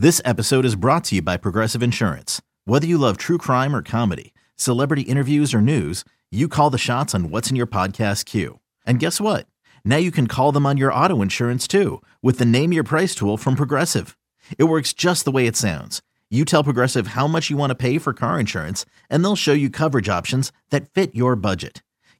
This episode is brought to you by Progressive Insurance. Whether you love true crime or comedy, celebrity interviews or news, you call the shots on what's in your podcast queue. And guess what? Now you can call them on your auto insurance too with the Name Your Price tool from Progressive. It works just the way it sounds. You tell Progressive how much you want to pay for car insurance, and they'll show you coverage options that fit your budget.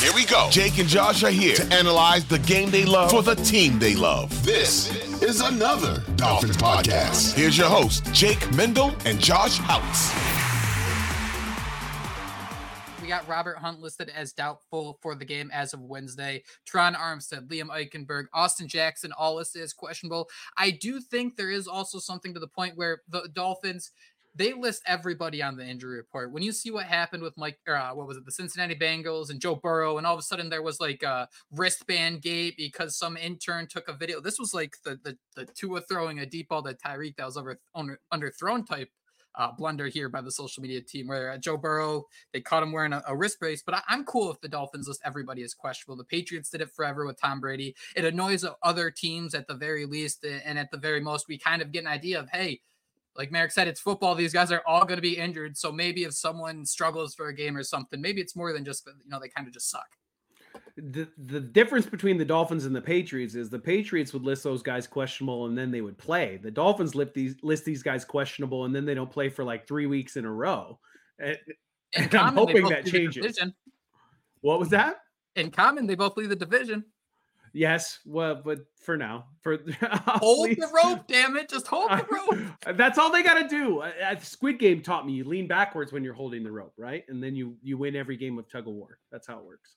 Here we go. Jake and Josh are here to analyze the game they love for the team they love. This is another Dolphins podcast. Here's your host, Jake Mendel and Josh Houtz. We got Robert Hunt listed as doubtful for the game as of Wednesday. Terron Armstead, Liam Eichenberg, Austin Jackson, all listed as questionable. I do think there is also something to the point where the Dolphins they list everybody on the injury report. When you see what happened with Mike, or, uh, what was it, the Cincinnati Bengals and Joe Burrow, and all of a sudden there was like a wristband gate because some intern took a video. This was like the the the Tua throwing a deep ball to Tyreek that was over under underthrown type uh, blunder here by the social media team where uh, Joe Burrow, they caught him wearing a, a wrist brace. But I, am cool if the Dolphins list everybody as questionable. The Patriots did it forever with Tom Brady. It annoys other teams at the very least. And at the very most, we kind of get an idea of, hey, like Marek said, it's football. These guys are all going to be injured. So maybe if someone struggles for a game or something, maybe it's more than just, you know, they kind of just suck. The, the difference between the Dolphins and the Patriots is the Patriots would list those guys questionable and then they would play. The Dolphins list these list these guys questionable and then they don't play for like three weeks in a row. Eh, eh, and, and I'm hoping that changes. What was that? In common, they both lead the division. Yes, well, but for now, for hold the rope, damn it, just hold the rope. That's all they got to do. Squid Game taught me you lean backwards when you're holding the rope, right? And then you you win every game of tug of war. That's how it works.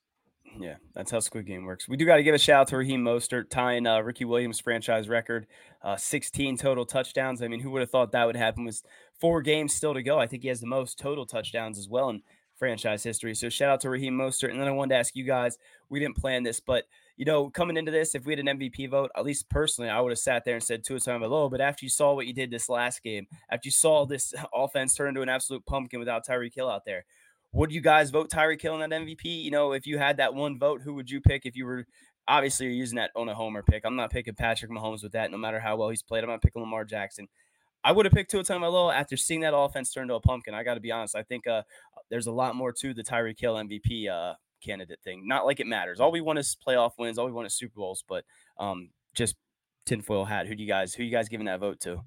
Yeah, that's how Squid Game works. We do got to give a shout out to Raheem Mostert tying uh, Ricky Williams' franchise record, uh, 16 total touchdowns. I mean, who would have thought that would happen? With four games still to go, I think he has the most total touchdowns as well in franchise history. So shout out to Raheem Mostert. And then I wanted to ask you guys, we didn't plan this, but you know, coming into this, if we had an MVP vote, at least personally, I would have sat there and said Tua Tagovailoa. But after you saw what you did this last game, after you saw this offense turn into an absolute pumpkin without Tyreek Hill out there, would you guys vote Tyreek Hill in that MVP? You know, if you had that one vote, who would you pick if you were obviously you're using that on a homer pick? I'm not picking Patrick Mahomes with that, no matter how well he's played. I'm not picking Lamar Jackson. I would have picked Tua Tagovailoa after seeing that offense turn to a pumpkin. I got to be honest. I think uh, there's a lot more to the Tyreek Hill MVP uh, candidate thing. Not like it matters. All we want is playoff wins. All we want is Super Bowls. But um, just tinfoil hat. Who do you guys? Who you guys giving that vote to?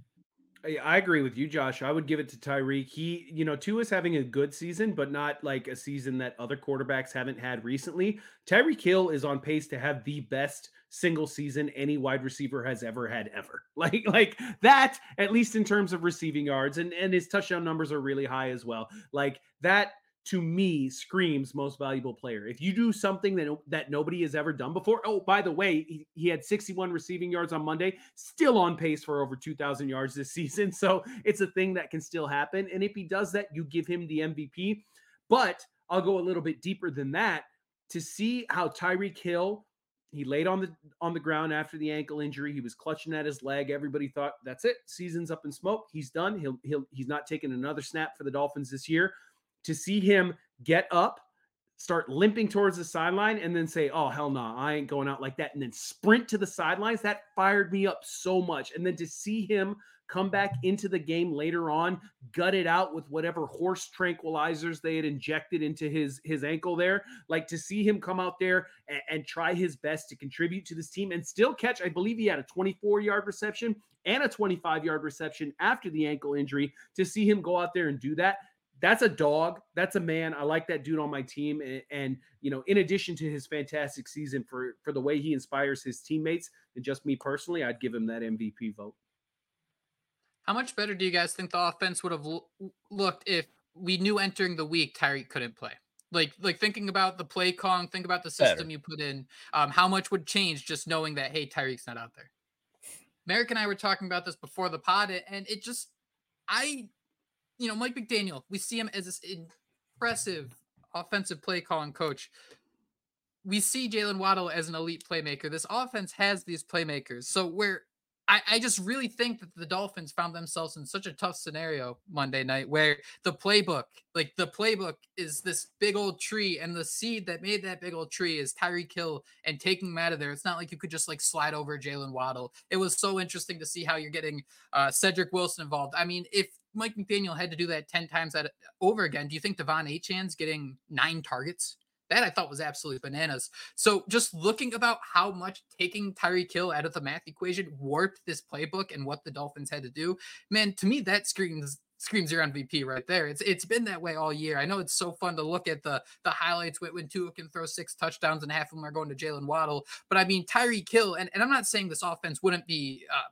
I agree with you, Josh. I would give it to Tyreek. He, you know, Tua is having a good season, but not like a season that other quarterbacks haven't had recently. Tyreek Hill is on pace to have the best single season any wide receiver has ever had ever. Like, like that, at least in terms of receiving yards, and and his touchdown numbers are really high as well. Like that to me screams most valuable player. If you do something that that nobody has ever done before. Oh, by the way, he, he had 61 receiving yards on Monday, still on pace for over 2000 yards this season. So, it's a thing that can still happen and if he does that, you give him the MVP. But I'll go a little bit deeper than that to see how Tyreek Hill he laid on the on the ground after the ankle injury. He was clutching at his leg. Everybody thought that's it. Season's up in smoke. He's done. He'll he'll he's not taking another snap for the Dolphins this year to see him get up, start limping towards the sideline and then say, "Oh hell no, nah, I ain't going out like that," and then sprint to the sidelines. That fired me up so much. And then to see him come back into the game later on, gut it out with whatever horse tranquilizers they had injected into his his ankle there. Like to see him come out there and, and try his best to contribute to this team and still catch. I believe he had a 24 yard reception and a 25 yard reception after the ankle injury. To see him go out there and do that that's a dog. That's a man. I like that dude on my team. And, and, you know, in addition to his fantastic season for for the way he inspires his teammates and just me personally, I'd give him that MVP vote. How much better do you guys think the offense would have l- looked if we knew entering the week Tyreek couldn't play? Like, like thinking about the play calling, think about the system better. you put in. Um, how much would change just knowing that hey, Tyreek's not out there? Marek and I were talking about this before the pod, and it just, I, you know, Mike McDaniel, we see him as this impressive offensive play calling coach. We see Jaylen Waddle as an elite playmaker. This offense has these playmakers. So where I, I just really think that the Dolphins found themselves in such a tough scenario Monday night where the playbook, like the playbook is this big old tree, and the seed that made that big old tree is Tyreek Hill and taking him out of there. It's not like you could just like slide over Jaylen Waddle. It was so interesting to see how you're getting uh, Cedric Wilson involved. I mean, if Mike McDaniel had to do that 10 times over again, do you think De'Von Achane's getting nine targets? That I thought was absolutely bananas. So just looking about how much taking Tyreek Hill out of the math equation warped this playbook and what the Dolphins had to do, man, to me that screams screams your MVP right there. It's it's been that way all year. I know it's so fun to look at the the highlights when, when Tua can throw six touchdowns and half of them are going to Jaylen Waddle. But I mean Tyreek Hill, and, and I'm not saying this offense wouldn't be uh,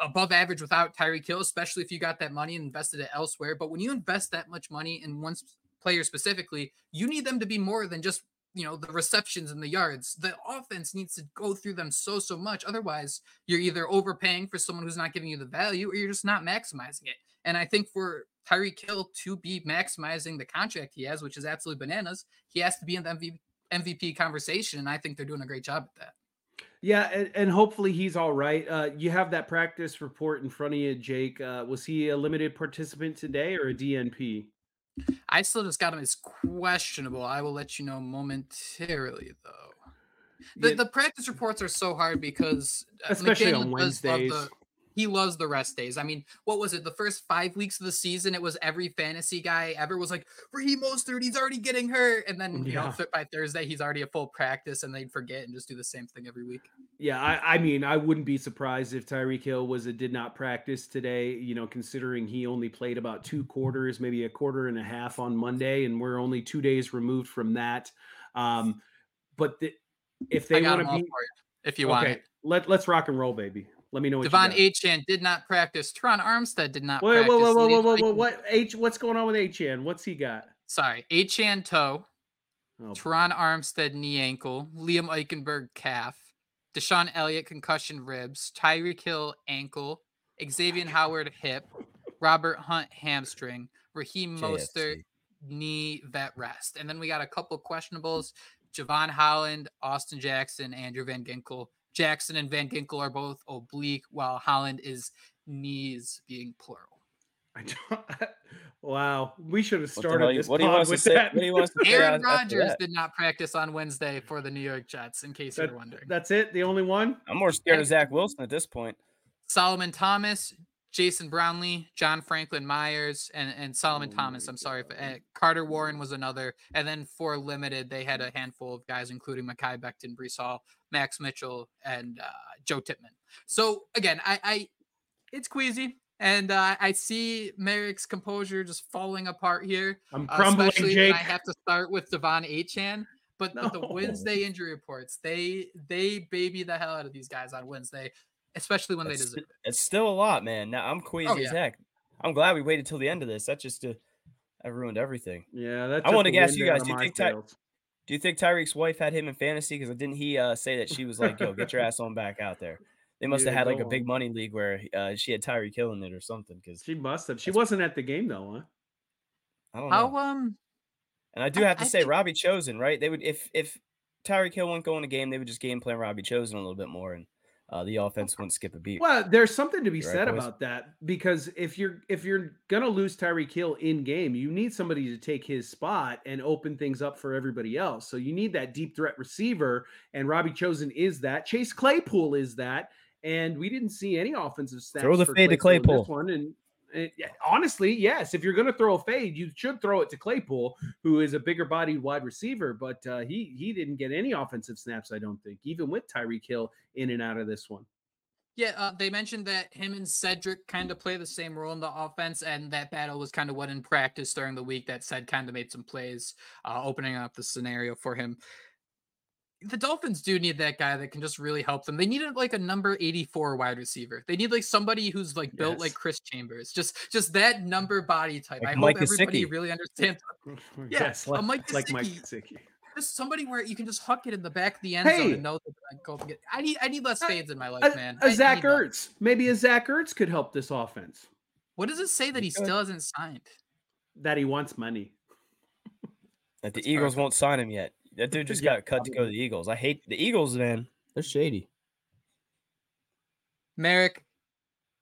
above average without Tyreek Hill, especially if you got that money and invested it elsewhere. But when you invest that much money in one player specifically, you need them to be more than just you know the receptions and the yards. The offense needs to go through them so so much. Otherwise, you're either overpaying for someone who's not giving you the value, or you're just not maximizing it. And I think for Tyreek Hill to be maximizing the contract he has, which is absolutely bananas, he has to be in the MVP conversation, and I think they're doing a great job at that. Yeah, and, and hopefully he's all right. Uh, you have that practice report in front of you, Jake. Uh, was he a limited participant today or a DNP? I still just got him as questionable. I will let you know momentarily, though. The, yeah. the practice reports are so hard because uh, especially on Wednesdays. The, he loves the rest days. I mean, what was it? The first five weeks of the season, it was every fantasy guy ever was like, Raheem Mostert, he's already getting hurt. And then, you yeah. know, by Thursday, he's already a full practice and they'd forget and just do the same thing every week. Yeah. I, I mean, I wouldn't be surprised if Tyreek Hill was a did not practice today, you know, considering he only played about two quarters, maybe a quarter and a half on Monday. And we're only two days removed from that. Um, but the, if they want to be, if you okay, want it. Let, let's rock and roll, baby. Let me know what De'Von Achane did not practice. Terron Armstead did not wait, practice. Whoa, whoa, whoa, whoa, whoa, whoa, What H what's going on with Achane? What's he got? Sorry. Achane toe. Oh, Terron Armstead knee ankle. Liam Eichenberg calf. DeShon Elliott concussion ribs. Tyreek Hill ankle. Xavien Howard hip. Robert Hunt hamstring. Raheem Mostert knee vet rest. And then we got a couple questionables. Jevon Holland, Austin Jackson, Andrew Van Ginkel Jackson and Van Ginkel are both oblique, while Holland is knees being plural. I don't, wow, we should have started this what pod with say, that. What do you want to Aaron Rodgers did not practice on Wednesday for the New York Jets, in case that, you're wondering. That's it, the only one. I'm more scared of Zach Wilson at this point. Solomon Thomas, Jason Brownlee, John Franklin Myers, and, and Solomon oh Thomas. I'm sorry, but, uh, Carter Warren was another. And then for limited, they had a handful of guys, including Mekhi Becton, Breece Hall, Max Mitchell, and uh, Joe Tippmann. So again, I, I it's queasy. And uh, I see Marek's composure just falling apart here. I'm uh, crumbling, uh, Jake. I have to start with De'Von Achane. But, no. but the Wednesday injury reports, they they baby the hell out of these guys on Wednesday especially when it's they deserve it. It's still a lot, man. Now I'm queasy oh, yeah. as heck. I'm glad we waited till the end of this. That just uh, I ruined everything. Yeah, that I want to ask you guys. Do you think Ty- Do you think Tyreek's wife had him in fantasy? Because didn't he uh, say that she was like, "Yo, get your ass on back out there"? They must yeah, have had like a big money league where uh, she had Tyree killing it or something. Because she must have. She wasn't at the game though, huh? I don't know. How um. And I do have to I, say, think... Robbie Chosen, right? They would if if Tyreek Hill won't go in a game, they would just game plan Robbie Chosen a little bit more and uh, the offense wouldn't skip a beat. Well, there's something to be Right, said boys? about that because if you're if you're gonna lose Tyreek Hill in game, you need somebody to take his spot and open things up for everybody else. So you need that deep threat receiver, and Robbie Chosen is that. Chase Claypool is that, and we didn't see any offensive snaps. Throw the for fade to in this Claypool. one, and. Honestly, yes. If you're going to throw a fade, you should throw it to Claypool, who is a bigger bodied wide receiver. But uh, he he didn't get any offensive snaps, I don't think, even with Tyreek Hill in and out of this one. Yeah, uh, they mentioned that him and Cedric kind of play the same role in the offense, and that battle was kind of what in practice during the week that Ced kind of made some plays, uh, opening up the scenario for him. The Dolphins do need that guy that can just really help them. They needed like a number 84 wide receiver. They need like somebody who's like built like Chris Chambers, just just that number body type. Like I Mike hope everybody really understands. Yeah, yes, a like, Mike like Mike Gesicki. Gesicki. Just somebody where you can just huck it in the back of the end zone Hey! and know that I go get. I need I need less fades in my life, A, man. a I Zach need that. Ertz, maybe a Zach Ertz could help this offense. What does it say that he still hasn't signed? That he wants money. That the That's Eagles perfect. won't sign him yet. That dude just Yeah, got cut to go to the Eagles. I hate the Eagles, man. They're shady. Marek,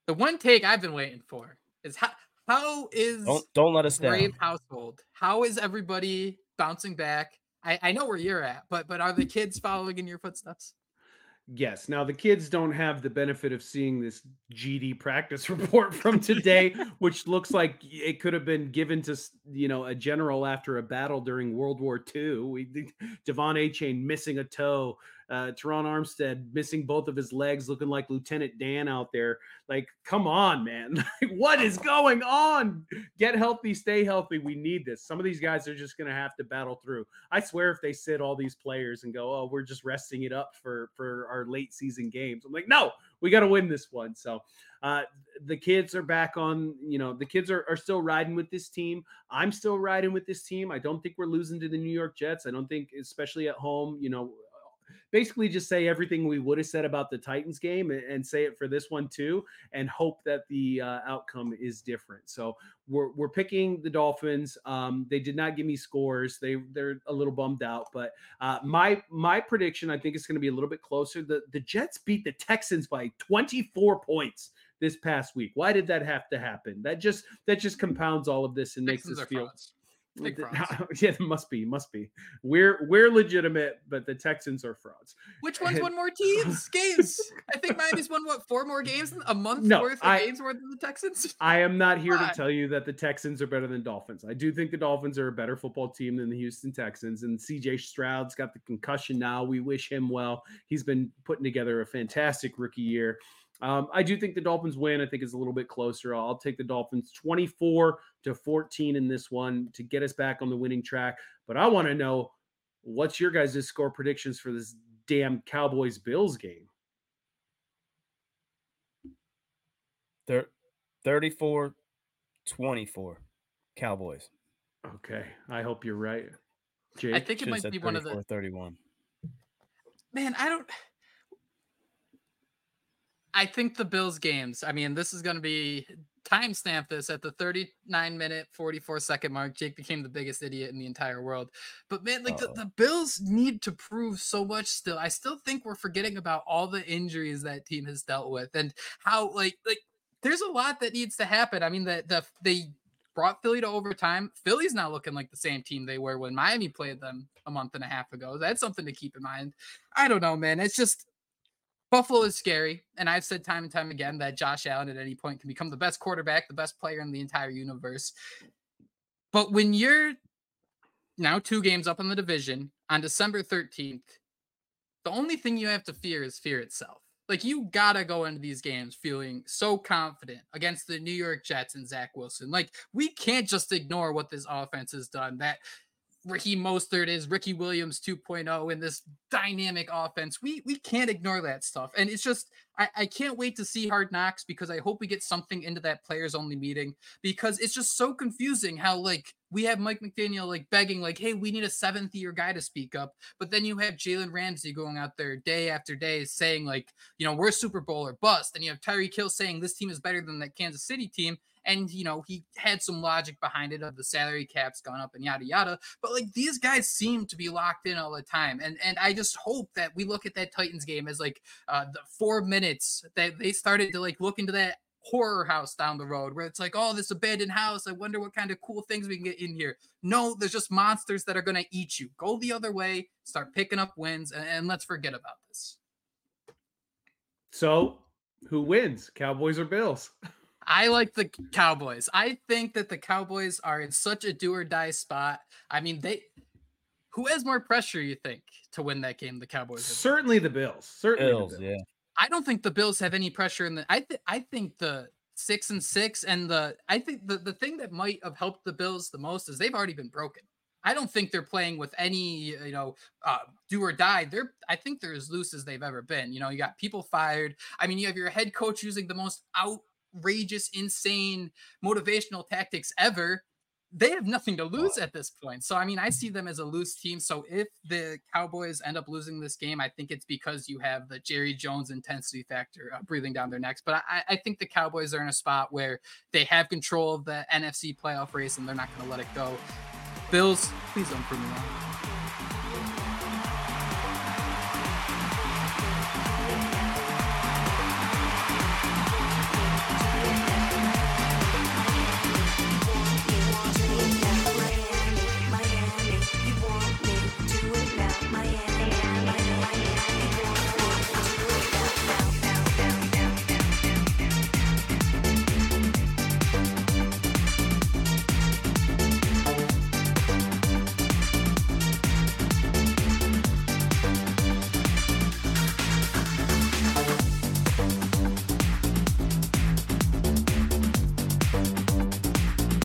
the one take I've been waiting for is how how is Don't don't let us down. Brave household? How is everybody bouncing back? I, I know where you're at, but but are the kids following in your footsteps? Yes. Now the kids don't have the benefit of seeing this GD practice report from today, which looks like it could have been given to you know a general after a battle during World War II. We De'Von Achane missing a toe, uh, Terron Armstead missing both of his legs, looking like Lieutenant Dan out there. Like, come on, man! Like, what is going on? Get healthy, stay healthy. We need this. Some of these guys are just going to have to battle through. I swear, if they sit all these players and go, "Oh, we're just resting it up for for our late season games," I'm like, no, we got to win this one. So, uh, the kids are back on. You know, the kids are are still riding with this team. I'm still riding with this team. I don't think we're losing to the New York Jets. I don't think, especially at home, you know. Basically, just say everything we would have said about the Titans game and, and say it for this one too, and hope that the uh, outcome is different. So we're, we're picking the Dolphins. Um, they did not give me scores. They they're a little bummed out, but uh, my my prediction I think is going to be a little bit closer. The the Jets beat the Texans by 24 points this past week. Why did that have to happen? That just that just compounds all of this and makes Texans us feel. frauds. Yeah, it must be, must be. We're we're legitimate, but the Texans are frauds. Which one's won more teams games? I think Miami's won what four more games, a month No, worth of I- games worth than the Texans. I am not here to tell you that the Texans are better than Dolphins. I do think the Dolphins are a better football team than the Houston Texans. And CJ Stroud's got the concussion now. We wish him well. He's been putting together a fantastic rookie year. Um, I do think the Dolphins win. I think it's a little bit closer. I'll take the Dolphins 24 to 14 in this one to get us back on the winning track. But I want to know what's your guys' score predictions for this damn Cowboys Bills game? Thir- 34 24 Cowboys. Okay. I hope you're right. Jake? I think it might said be one of the 31. man. I don't. I think the Bills games. I mean, this is going to be timestamp this at the 39 minute 44 second mark. Jake became the biggest idiot in the entire world. But man, like the, uh-huh. the Bills need to prove so much still. I still think we're forgetting about all the injuries that team has dealt with and how like like there's a lot that needs to happen. I mean, that the they brought Philly to overtime. Philly's not looking like the same team they were when Miami played them a month and a half ago. That's something to keep in mind. I don't know, man. It's just Buffalo is scary. And I've said time and time again that Josh Allen at any point can become the best quarterback, the best player in the entire universe. But when you're now two games up in the division on December 13th, the only thing you have to fear is fear itself. Like you gotta go into these games feeling so confident against the New York Jets and Zach Wilson. Like we can't just ignore what this offense has done. That Ricky Mostert is Ricky Williams 2.0 in this dynamic offense. We we can't ignore that stuff. And it's just I, I can't wait to see hard knocks because I hope we get something into that players only meeting because it's just so confusing how like we have Mike McDaniel like begging, like, hey, we need a seventh year guy to speak up. But then you have Jalen Ramsey going out there day after day saying, like, you know, we're Super Bowl or bust. And you have Tyreek Hill saying this team is better than that Kansas City team. And, you know, he had some logic behind it of the salary caps gone up and yada, yada. But like these guys seem to be locked in all the time. And, and I just hope that we look at that Titans game as like uh, the four minutes that they started to like look into that horror house down the road where it's like, oh, this abandoned house. I wonder what kind of cool things we can get in here. No, there's just monsters that are going to eat you. Go the other way, start picking up wins, and, and let's forget about this. So, who wins, Cowboys or Bills? I like the Cowboys. I think that the Cowboys are in such a do or die spot. I mean, they who has more pressure, you think, to win that game? The Cowboys. Certainly the Bills. Certainly Bills, the Bills. yeah. I don't think the Bills have any pressure in the. I th- I think the six and six and the. I think the the thing that might have helped the Bills the most is they've already been broken. I don't think they're playing with any, you know, uh, do or die. They're, I think they're as loose as they've ever been. You know, you got people fired. I mean, you have your head coach using the most outrageous, insane motivational tactics ever they have nothing to lose at this point. So I mean, I see them as a loose team. So if the Cowboys end up losing this game, I think it's because you have the Jerry Jones intensity factor uh, breathing down their necks. But I, I, think the Cowboys are in a spot where they have control of the NFC playoff race and they're not going to let it go. Bills, please don't prove me wrong.